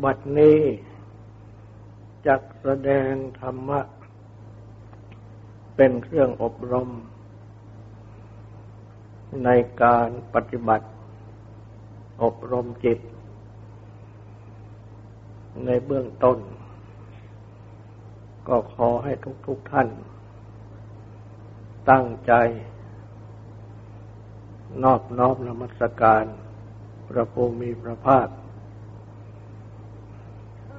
บัดนี้จักแสดงธรรมะ เป็นเครื่องอบรม ในการปฏิบัติ อบรมจิต ในเบื้องต้น ก็ขอให้ทุกๆทท่าน ตั้งใจ นอบน้อมนมัสการ พระภูมิพระภาค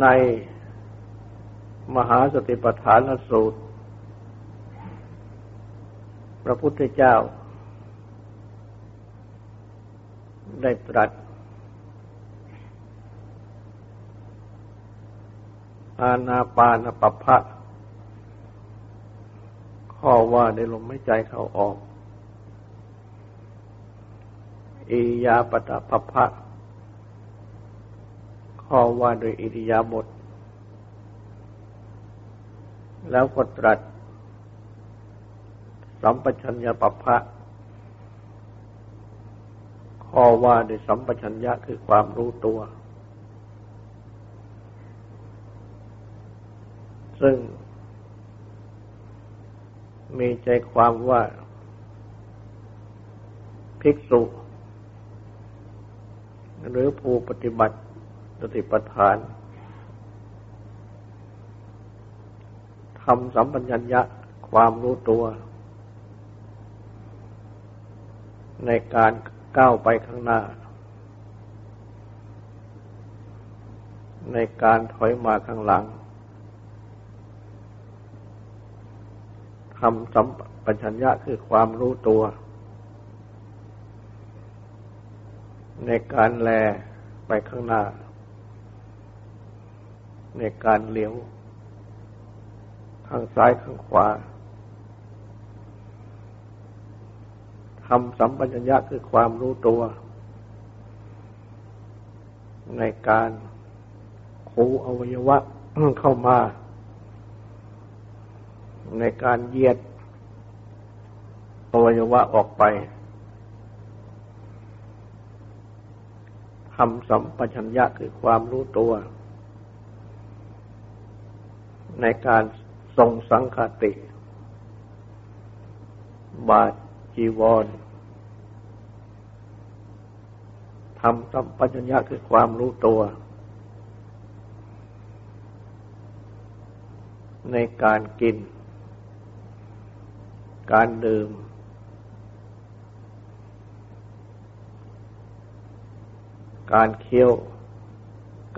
ในมหาสติปัฏฐานสูตร พระพุทธเจ้า ได้ตรัส อาณาปานปภะข้อว่าในลมไม่ใจเขาออกอียาปตะปภะ ข้อว่าโดยอิริยาบถแล้วก็ตรัส สัมปชัญญะปัปพะข้อว่าโดยสัมปชัญญะคือความรู้ตัว ซึ่งมีใจความว่า ภิกษุ หรือผู้ปฏิบัติ สติปัฏฐานทำสัมปัญญะความรู้ตัว ในการก้าวไปข้างหน้า ในการถอยมาข้างหลังทำสัมปัญญะคือความรู้ตัว ในการแลไปข้างหน้า ในการเลี้ยว ข้างซ้ายข้างขวาทำสัมปัญญะคือความรู้ตัว ในการคูอวัยวะเข้ามา ในการเยียดอวัยวะออกไปทำสัมปัญญะคือความรู้ตัว ในการทรงสังคติ บาทจีวรทำสัมปัญญะคือความรู้ตัว ในการกิน การดื่ม การเคี้ยว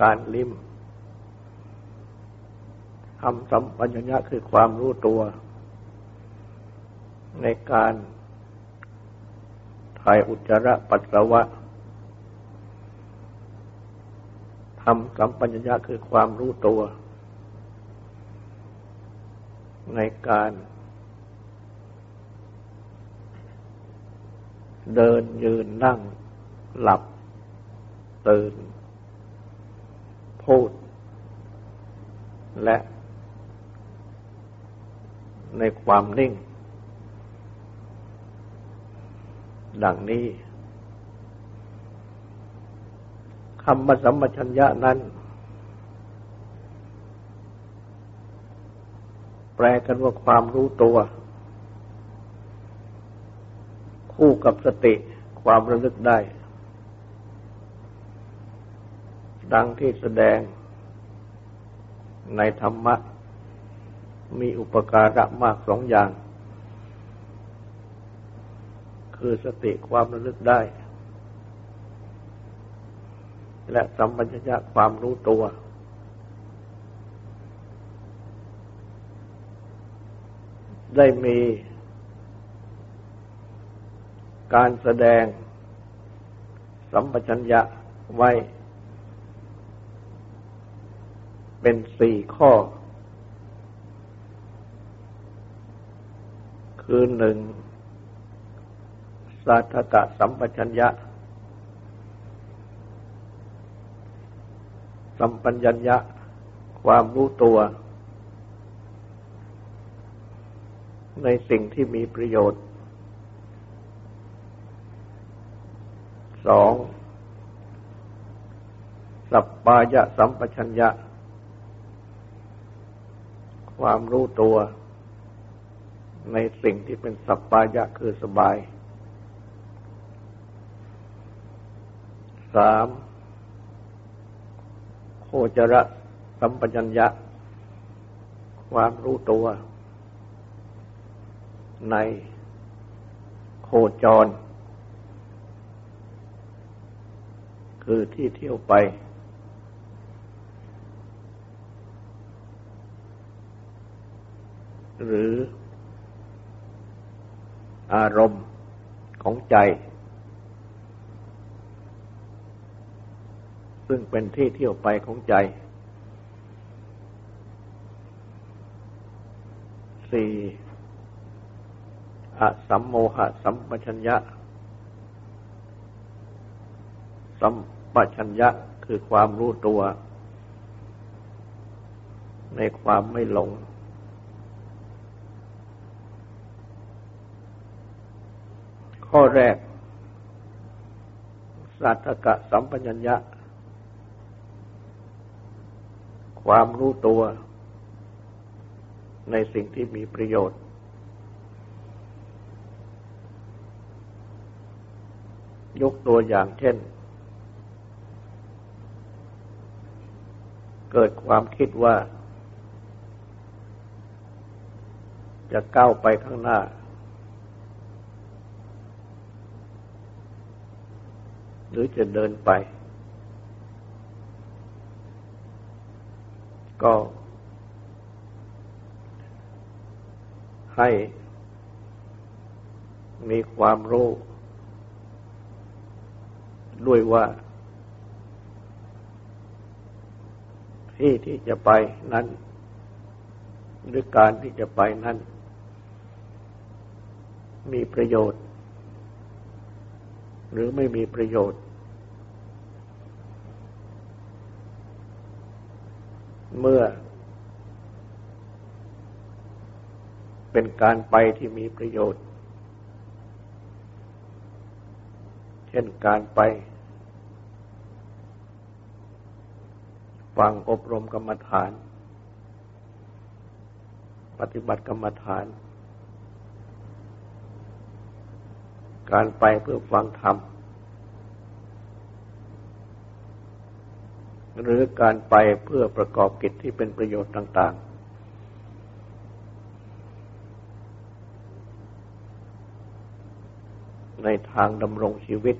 การลิ้ม ทำสัมปัญญะคือความรู้ตัว ในการถ่ายอุจจาระปัสสาวะทำสัมปัญญะคือความรู้ตัว ในการเดินยืนนั่งหลับ ตื่น พูด และ ในความนิ่ง ดังนี้คำมสัมปชัญญะนั้น แปลกันว่าความรู้ตัว คู่กับสติความระลึกได้ ดังที่แสดงในธรรมะ มีอุปการะมากสองอย่าง คือสติความระลึกได้ และสัมปัญญะความรู้ตัว ได้มีการแสดงสัมปชัญญะไว้ เป็นสี่ข้อ คือหนึ่งสัทธกะสัมปชัญญะ สัมปัญญะ ความรู้ตัว ในสิ่งที่มีประโยชน์สองสัปปายะสัมปชัญญะ ความรู้ตัว ในสิ่งที่เป็นสัปปายะคือสบาย สามโคจระสัมปชัญญะ ความรู้ตัว ในโคจร คือที่เที่ยวไปหรือ อารมณ์ของใจ ซึ่งเป็นที่เที่ยวไปของใจ สี่อสัมโมหะสัมปชัญญะ สัมปชัญญะคือความรู้ตัว ในความไม่หลง ข้อแรก สัตกะสัมปัญญะ ความรู้ตัว ในสิ่งที่มีประโยชน์ ยกตัวอย่างเช่น เกิดความคิดว่า จะก้าวไปข้างหน้า หรือจะเดินไป ก็ให้มีความรู้ด้วยว่า ที่ที่จะไปนั้นหรือการที่จะไปนั้น มีประโยชน์ หรือไม่มีประโยชน์ เมื่อ เป็นการไปที่มีประโยชน์ เช่นการไป ฟังอบรมกรรมฐาน ปฏิบัติกรรมฐาน การไปเพื่อฟังธรรม หรือการไปเพื่อประกอบกิจที่เป็นประโยชน์ต่าง ๆ ในทางดำรงชีวิต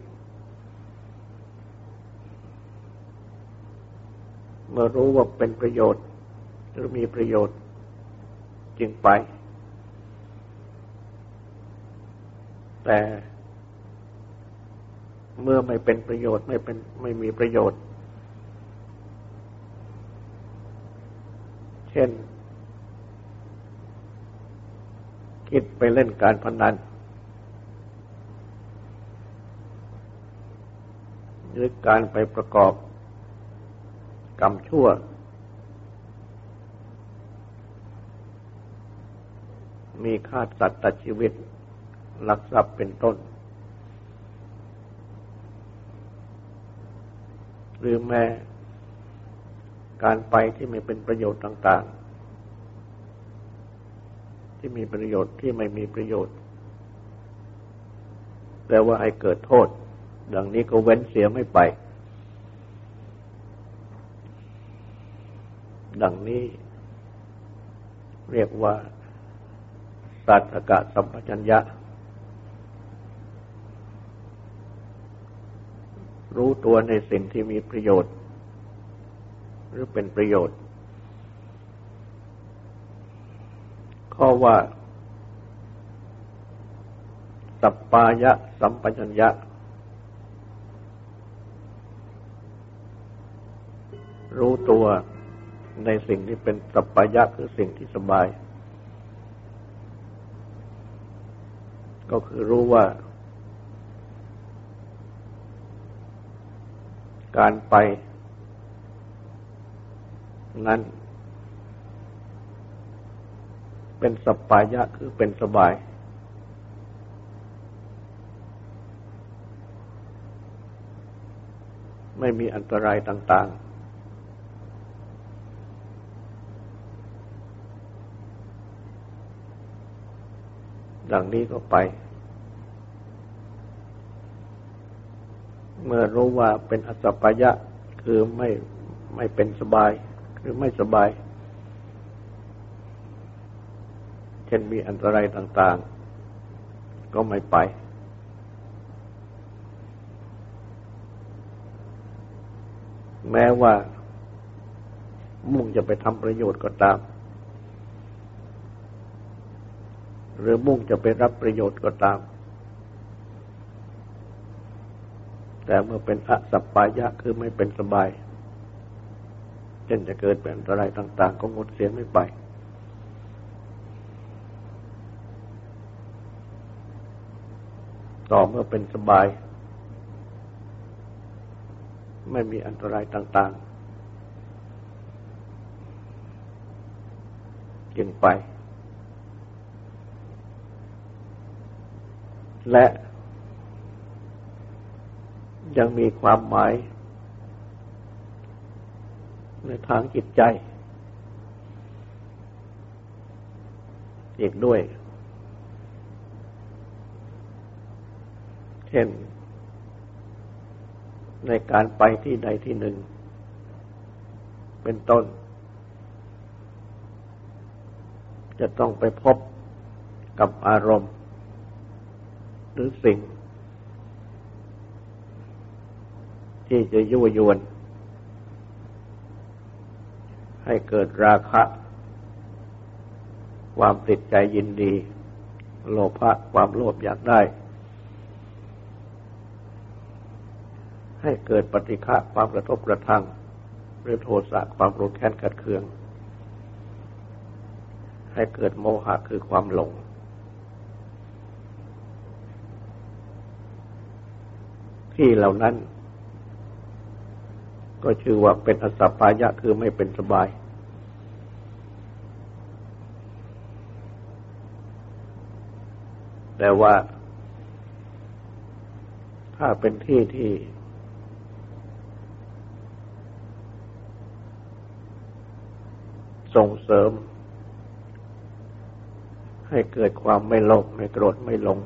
เมื่อรู้ว่าเป็นประโยชน์ หรือมีประโยชน์จึงไป แต่เมื่อไม่เป็นประโยชน์ไม่เป็นไม่มีประโยชน์ ช่น คิดไปเล่นการพนันหรือการไปประกอบกรรมชั่ว มีฆ่าสัตว์ตัดชีวิตลักทรัพย์เป็นต้น หรือแม้ การไปที่ไม่เป็นประโยชน์ต่าง ๆ ที่มีประโยชน์ที่ไม่มีประโยชน์ แต่ว่าให้เกิดโทษ ดังนี้ก็เว้นเสียไม่ไป ดังนี้เรียกว่าสัตกะสัมปชัญญะ รู้ตัวในสิ่งที่มีประโยชน์ หรือเป็นประโยชน์ ข้อว่า สัปปายะ สัมปัญญะ รู้ตัวในสิ่งที่เป็นสัพพยะคือสิ่งที่สบาย ก็คือรู้ว่า การไป นั้น เป็นสัพพายะคือเป็นสบาย ไม่มีอันตรายต่าง ๆดังนี้ก็ไป เมื่อรู้ว่าเป็นอสัพยะ คือไม่ไม่เป็นสบาย คือไม่สบาย เช่นมีอันตรายต่างๆ ก็ไม่ไป แม้ว่า มุ่งจะไปทำประโยชน์ก็ตาม หรือมุ่งจะไปรับประโยชน์ก็ตามแต่เมื่อเป็นอสัปปายะคือไม่เป็นสบาย เช่นจะเกิดเป็นอันตรายต่าง ๆ ก็งดเสียไม่ไป ต่อเมื่อเป็นสบาย ไม่มีอันตรายต่าง ๆ จึงไป และยังมีความหมาย ในทางจิตใจ อีกด้วย เช่น ในการไปที่ใดที่หนึ่ง เป็นต้น จะต้องไปพบกับอารมณ์ หรือสิ่ง ที่จะยั่วยวน ให้เกิดราคะ ความติดใจยินดี โลภะความโลภอยากได้ ให้เกิดปฏิฆะความกระทบกระทั่งหรือโทสะความโกรธแค้นขัดเคือง ให้เกิดโมหะคือความหลง ที่เหล่านั้น ก็ชื่อว่าเป็นอสัพพายะคือไม่เป็นสบาย แต่ว่า ถ้าเป็นที่ที่ ส่งเสริม ให้เกิดความไม่โลภไม่โกรธไม่หลง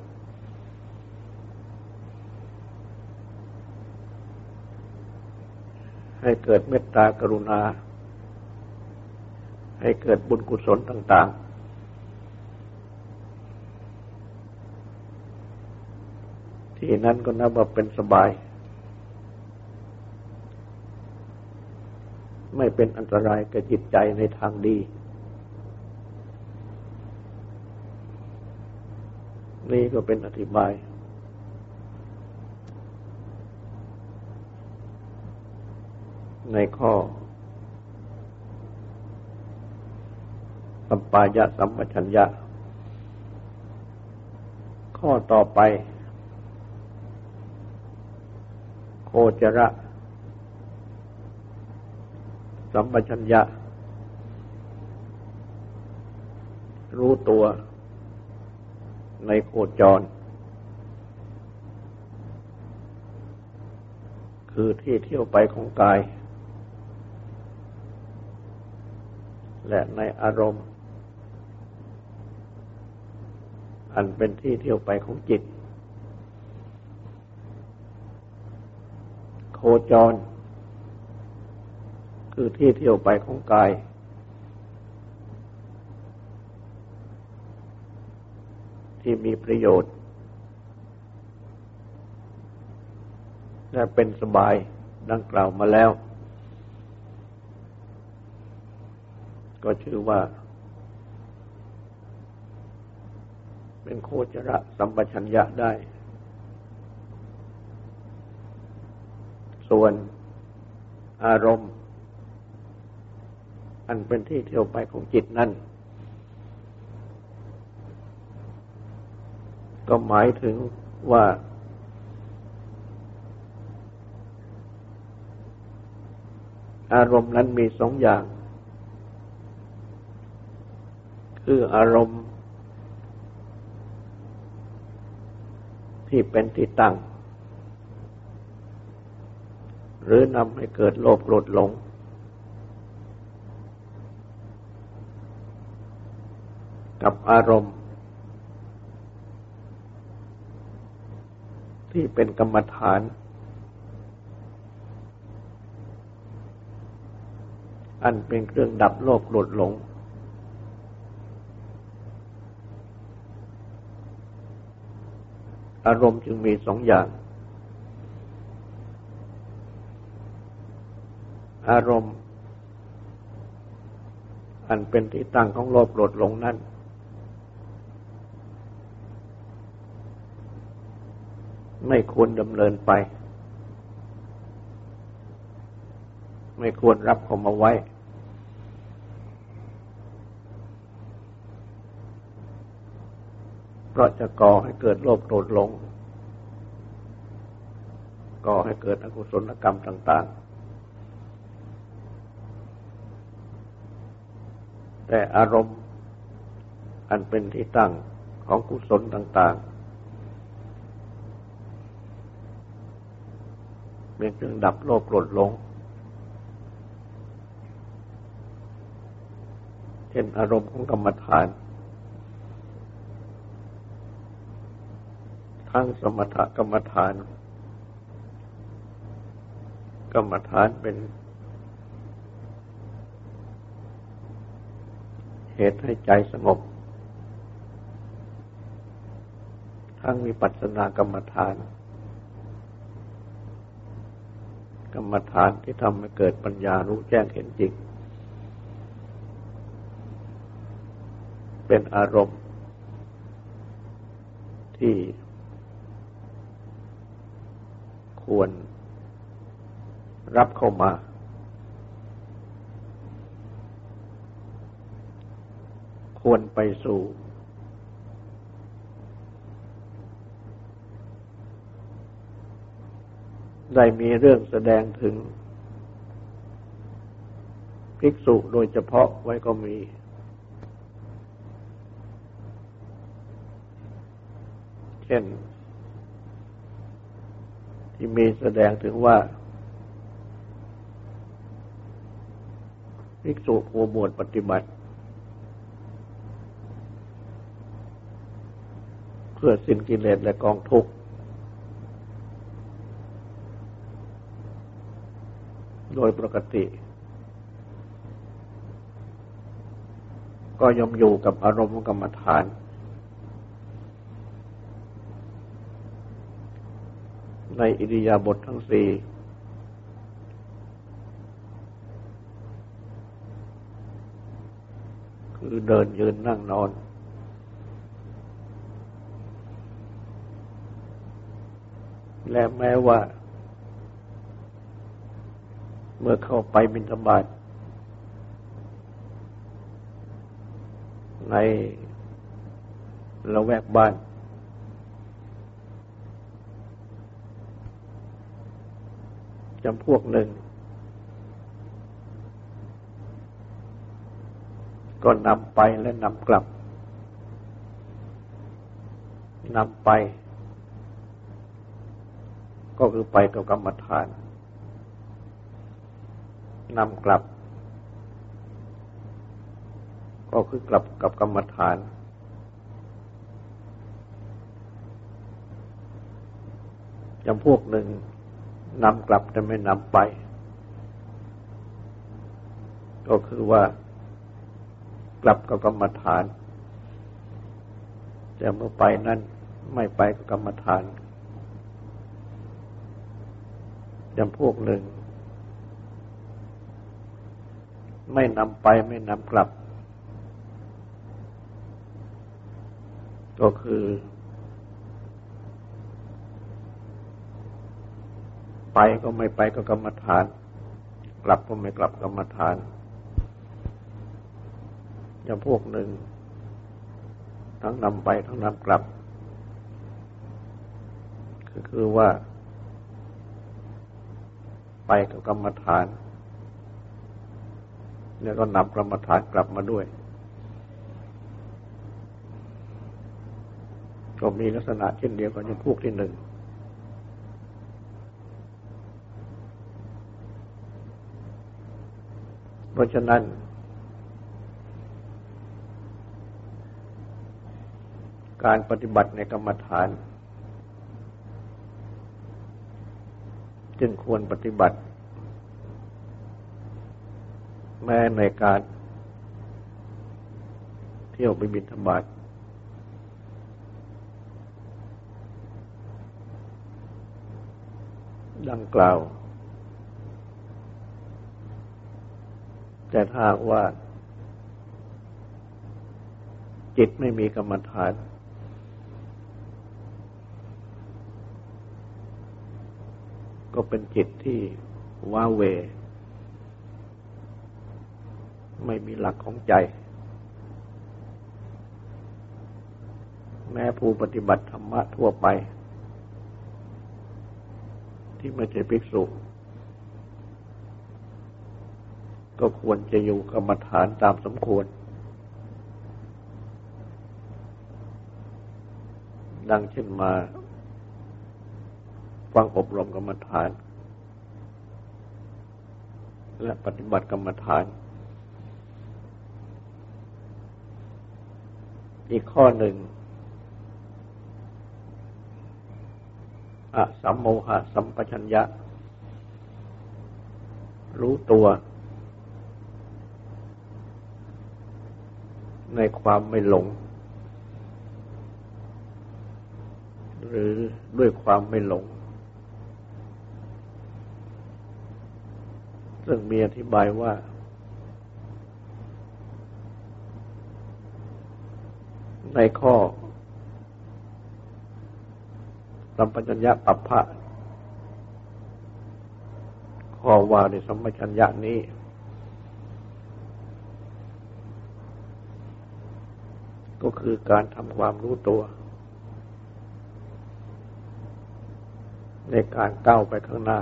ให้เกิดเมตตากรุณา ให้เกิดบุญกุศลต่าง ๆ ที่นั้นก็นับว่าเป็นสบาย ไม่เป็นอันตรายกับจิตใจในทางดีนี่ก็เป็นอธิบาย ในข้อสัมปายะสัมปชัญญะ ข้อต่อไป โคจระ สัมปชัญญะ รู้ตัวในโคจร คือที่เที่ยวไปของกาย และในอารมณ์ อันเป็นที่เที่ยวไปของจิต โคจร คือที่เที่ยวไปของกาย ที่มีประโยชน์ และเป็นสบายดังกล่าวมาแล้ว ก็ชื่อว่า เป็นโคจระสัมปชัญญะได้ ส่วนอารมณ์ อันเป็นที่เที่ยวไปของจิตนั่น ก็หมายถึงว่าอารมณ์นั้นมีสองอย่าง คืออารมณ์ ที่เป็นที่ตั้ง หรือนำให้เกิดโลภโกรธหลง กับอารมณ์ ที่เป็นกรรมฐาน อันเป็นเครื่องดับโลภโกรธหลง อารมณ์จึงมีสองอย่าง อารมณ์ อันเป็นที่ตั้งของโลภโกรธหลงนั้น ไม่ควรดำเนินไป ไม่ควรรับเขามาไว้ เพราะจะก่อให้เกิดโลภโกรธหลง ก่อให้เกิดอกุศลกรรมต่าง ๆ แต่อารมณ์อันเป็นที่ตั้งของกุศลต่าง ๆ เป็นเครื่องดับโลภโกรธหลง เช่นอารมณ์ของกรรมฐาน ทั้งสมถกรรมฐาน กรรมฐานเป็น เหตุให้ใจสงบ ทั้งมีปัสนากรรมฐาน กรรมฐานที่ทำให้เกิดปัญญารู้แจ้งเห็นจริง เป็นอารมณ์ที่ ควรรับเข้ามา ควรไปสู่ ได้มีเรื่องแสดงถึงภิกษุโดยเฉพาะไว้ก็มี เช่น ที่มีแสดงถึงว่าภิกษุผู้บวชปฏิบัติ เพื่อสิ้นกิเลสและกองทุกข์โดยปกติ ก็ยอมอยู่กับอารมณ์กรรมฐาน ในอิริยาบถททั้งสี่คือเดินยืนนั่งนอน และแม้ว่า เมื่อเข้าไปบิณฑบาตในละแวกบ้าน จำพวกหนึ่ง ก็นำไปและนำกลับนำไป ก็คือไปกับกรรมฐานนำกลับ ก็คือกลับกับกรรมฐาน จำพวกหนึ่ง นำกลับแต่ไม่นำไป ก็คือว่ากลับกับกรรมฐาน แต่เมื่อไปนั้นไม่ไปกับกรรมฐานจำพวกหนึ่ง ไม่นำไปไม่นำกลับ ก็คือ ไป ก็ไม่ไปก็กรรมฐาน กลับก็ไม่กลับกรรมฐานจะพวกหนึ่ง ทั้งนำไปทั้งนำกลับคือคือว่า ไปกับกรรมฐาน แล้วก็นำกรรมฐานกลับมาด้วย ก็มีลักษณะเช่นเดียวกันอย่างพวกที่หนึ่งเพ ราะฉะนั้น การปฏิบัติในกรรมฐาน จึงควรปฏิบัติ แม้ในการเที่ยวไปบินธบาตดังกล่าว แต่ถ้าว่าจิตไม่มีกรรมฐาน ก็เป็นจิตที่ว้าเว ไม่มีหลักของใจ แม้ผู้ปฏิบัติธรรมะทั่วไป ที่ไม่ใช่ภิกษุ ก็ควรจะอยู่กรรมฐานตามสมควร ดังเช่นมา ฟังอบรมกรรมฐาน และปฏิบัติกรรมฐาน อีกข้อหนึ่งอะสัมโมหะสัมปชัญญะ รู้ตัว ในความไม่หลง หรือด้วยความไม่หลง ซึ่งมีอธิบายว่า ในข้อสัมปชัญญะปัปพะข้อว่าในสัมปชัญญะนี้ ก็คือการทำความรู้ตัว ในการก้าวไปข้างหน้า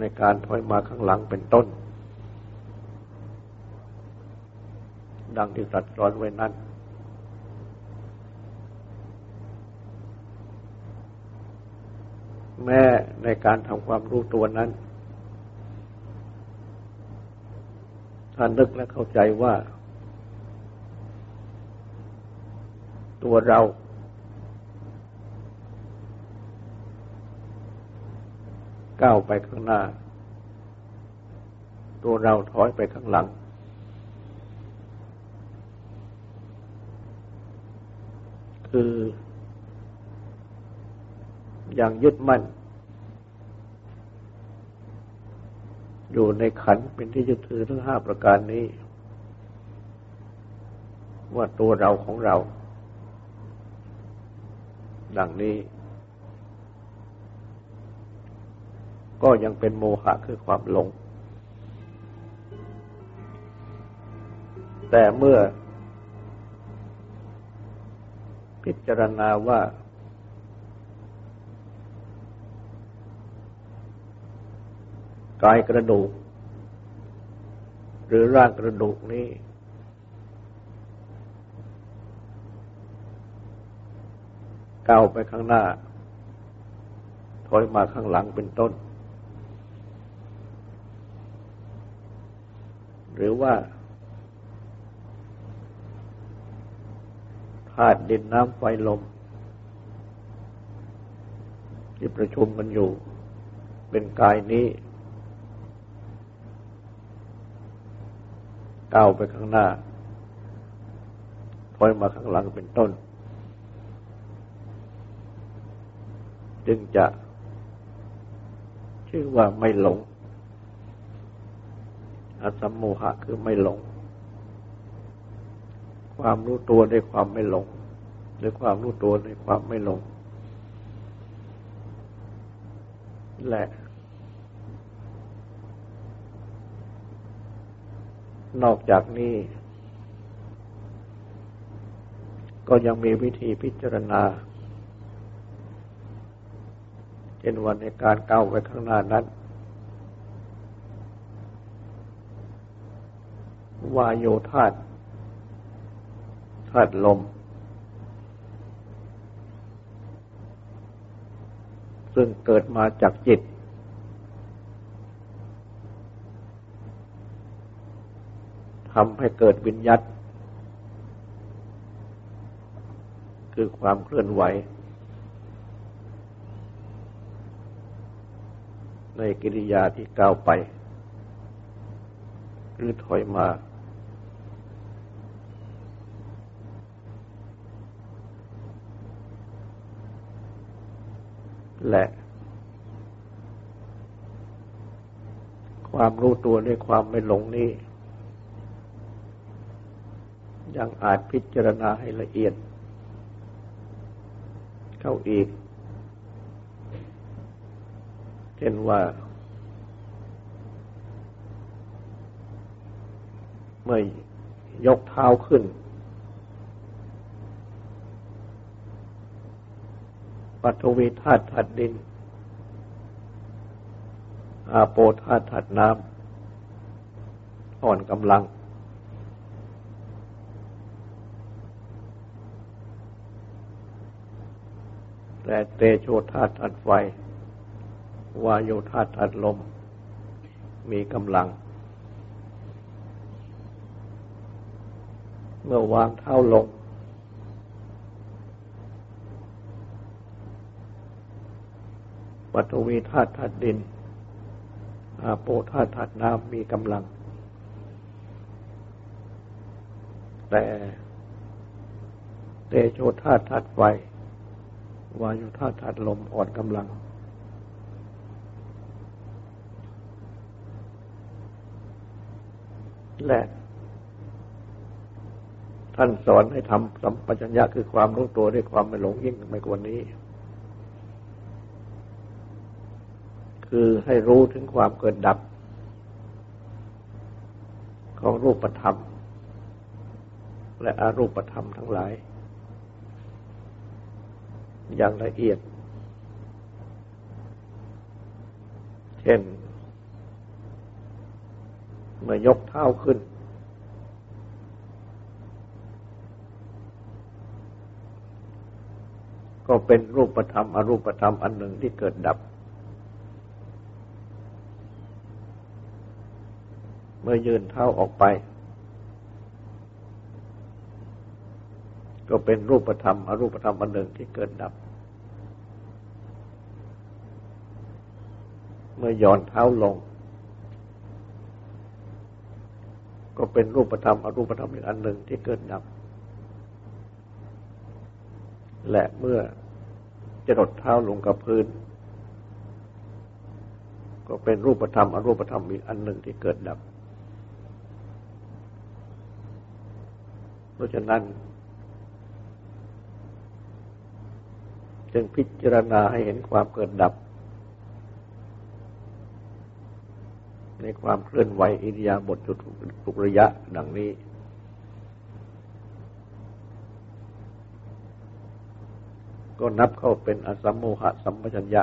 ในการถอยมาข้างหลังเป็นต้น ดังที่สัตว์สอนไว้นั้นแม้ในการทำความรู้ตัวนั้นท่านนึกและเข้าใจว่า ตัวเรา ก้าวไปข้างหน้า ตัวเราถอยไปข้างหลัง คืออย่างยึดมั่น อยู่ในขันเป็นที่ยึดถือทั้งห้าประการนี้ ว่าตัวเราของเรา ดังนี้ ก็ยังเป็นโมหะคือความหลง แต่เมื่อ พิจารณาว่า กายกระดูก หรือร่างกระดูกนี้ ก้าวไปข้างหน้า ถอยมาข้างหลังเป็นต้น หรือว่าธาตุดินน้ำไฟลม ที่ประชุมกันอยู่ เป็นกายนี้ก้าวไปข้างหน้าถอยมาข้างหลังเป็นต้น จึงจะชื่อว่าไม่หลง อสัมโมหะคือไม่หลง ความรู้ตัวในความไม่หลงด้วยความรู้ตัวในความไม่หลง และนอกจากนี้ ก็ยังมีวิธีพิจารณา เช่นวันในการก้าวไปข้างหน้านั้น วายโยธาตธาตุลม ซึ่งเกิดมาจากจิต ทำให้เกิดวิญญาตคือความเคลื่อนไหว ใน กิริยาที่ก้าวไป หรือถอยมา และ ความรู้ตัวด้วยความไม่หลงนี้ ยังอาจพิจารณาให้ละเอียด เข้าอีก เช่นว่า เมื่อยกเท้าขึ้น ปัทวีธาตุถัดดิน อาโปธาตุถัดน้ำอ่อนกำลัง แต่เตโชธาตุธาตุไฟ วายโยธาตุธาตุลม มีกำลัง เมื่อวางเท้าลง ปัทวีธาตุธาตุดิน อาโปธาตุธาตุน้ำมีกำลัง แต่เตโชธาตุธาตุไฟ วายุธาตุธาตุลมอ่อนกำลัง และท่านสอนให้ทำสัมปชัญญะคือความรู้ตัวด้วยความไม่หลงยิ่งไม่กว่านี้ คือให้รู้ถึงความเกิดดับ ของรูปธรรม และอารูปธรรมทั้งหลาย อย่างละเอียด เช่น เมื่อยกเท้าขึ้น ก็เป็นรูปธรรมอรูปธรรมอันหนึ่งที่เกิดดับ เมื่อยืนเท้าออกไป ก็เป็นรูปธรรมอรูปธรรมอันหนึ่งที่เกิดดับ เมื่อย่อนเท้าลง ก็เป็นรูปธรรมอรูปธรรมอีกอันหนึ่งที่เกิดดับ และเมื่อจะดดเท้าลงกับพื้น ก็เป็นรูปธรรมอรูปธรรมอีกอันหนึ่งที่เกิดดับ เพราะฉะนั้น จึงพิจารณาให้เห็นความเกิดดับ ในความเคลื่อนไหวอิริยาบถจุดทุกระยะดังนี้ ก็นับเข้าเป็นอสัมโมหะสัมปชัญญะ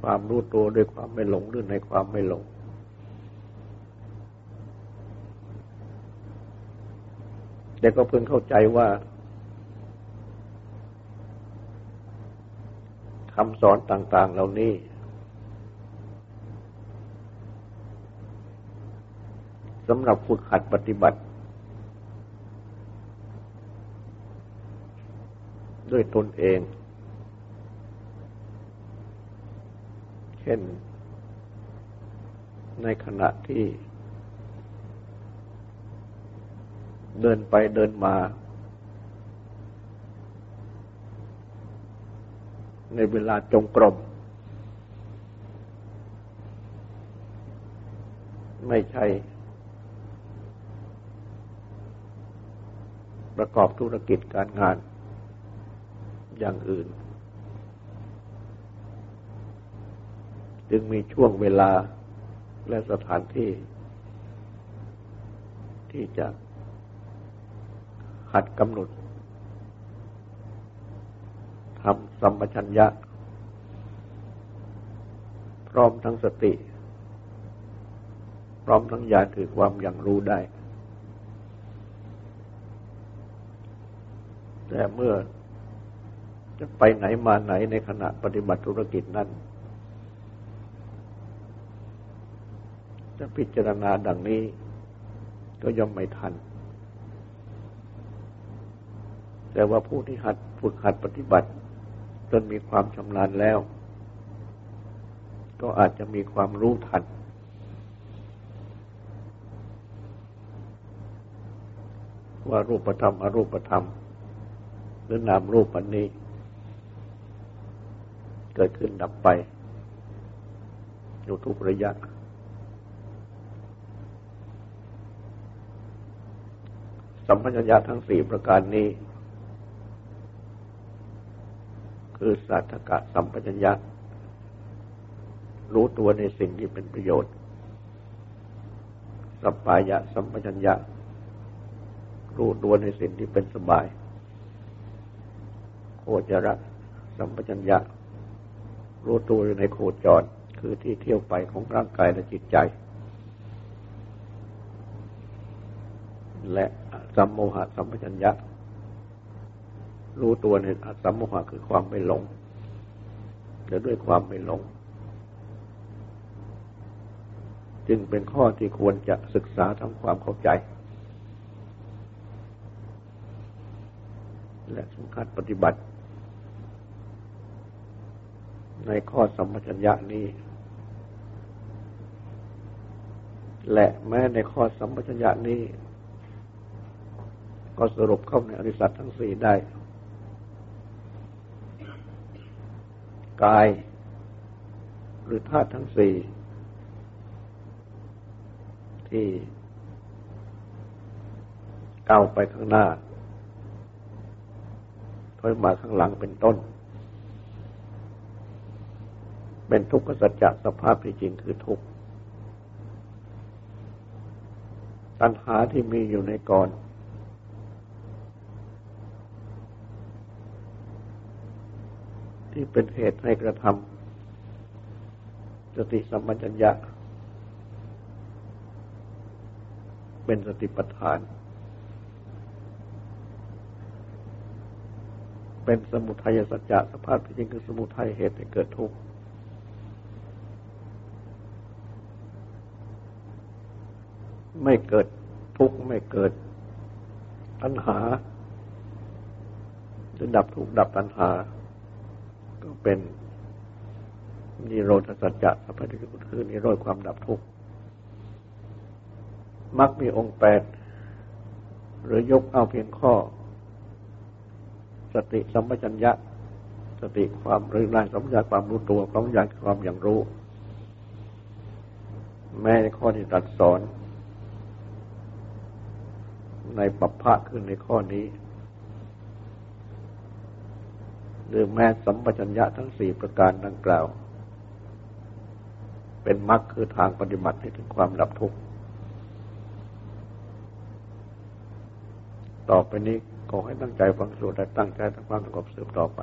ความรู้ตัวด้วยความไม่หลงหรือในความไม่หลงแต่ก็เพิ่งเข้าใจว่าำสอนต่าง ๆ เหล่านี้ สำหรับฝึกหัดปฏิบัติ ด้วยตนเอง เช่น ในขณะที่ เดินไปเดินมา ในเวลาจงกรม ไม่ใช่ ประกอบธุรกิจการงานอย่างอื่น จึงมีช่วงเวลาและสถานที่ ที่จะหัดกำหนด ทำสัมปชัญญะ พร้อมทั้งสติ พร้อมทั้งญาณคือความอย่างรู้ได้ แต่เมื่อจะไปไหนมาไหนในขณะปฏิบัติธุรกิจนั้น จะพิจารณาดังนี้ก็ย่อมไม่ทัน แต่ว่าผู้ที่หัดฝึกหัดปฏิบัติ จนมีความชำนาญแล้ว ก็อาจจะมีความรู้ทัน ว่ารูปธรรมอรูปธรรม หรือนามรูปอันนี้ เกิดขึ้นดับไป อยู่ทุกระยะ สัมพัญญาทั้งสี่ประการนี้ คือสัทธกะสัมปชัญญะรู้ตัวในสิ่งที่เป็นประโยชน์ สัปปายะสัมปชัญญะรู้ตัวในสิ่งที่เป็นสบาย โคจรสัมปชัญญะรู้ตัวอยู่ในโคจรคือที่เที่ยวไปของร่างกายและจิตใจ และสัมโมหะสัมปชัญญะ รู้ตัวในอสัมโมหะคือความไม่หลงแต่ด้วยความไม่หลง จึงเป็นข้อที่ควรจะศึกษาทำความเข้าใจ และสำคัญปฏิบัติ ในข้อสัมปชัญญะนี้ และแม้ในข้อสัมปชัญญะนี้ ก็สรุปเข้าในอริสัตทั้งสี่ได้ กาย หรือธาตุทั้งสี่ที่ก้าวไปข้างหน้าถอยมาข้างหลังเป็นต้น เป็นทุกขสัจจะสภาพที่จริงคือทุกข์ตัณหาที่มีอยู่ในก่อน ที่เป็นเหตุให้กระทำสติสัมปชัญญะ เป็นสติปัฏฐาน เป็นสมุทัยสัจจะสภาพที่จริงคือสมุทัยเหตุให้เกิดทุกข์ไม่เกิดทุกข์ไม่เกิดตัณหาจะดับทุกข์ดับตัณหา ก็เป็นนิโรธสัจจะสัพพะทิกุคือนิโรธความดับทุกข์มักมีองค์แปดหรือยกเอาเพียงข้อ สติสัมปชัญญะ สติความรือแรงสัมปชัญญะความรู้ตัวความอยางความอย่างรู้ แม้ในข้อที่ตัดสอน ในปัปพะขึ้นในข้อนี้ หรือแม้สัมปชัญญะทั้งสี่ประการดังกล่าว เป็นมรรคคือทางปฏิบัติให้ถึงความดับทุกข์ ต่อไปนี้ขอให้ตั้งใจฟังสวดและตั้งใจทำความสงบสืบต่อไป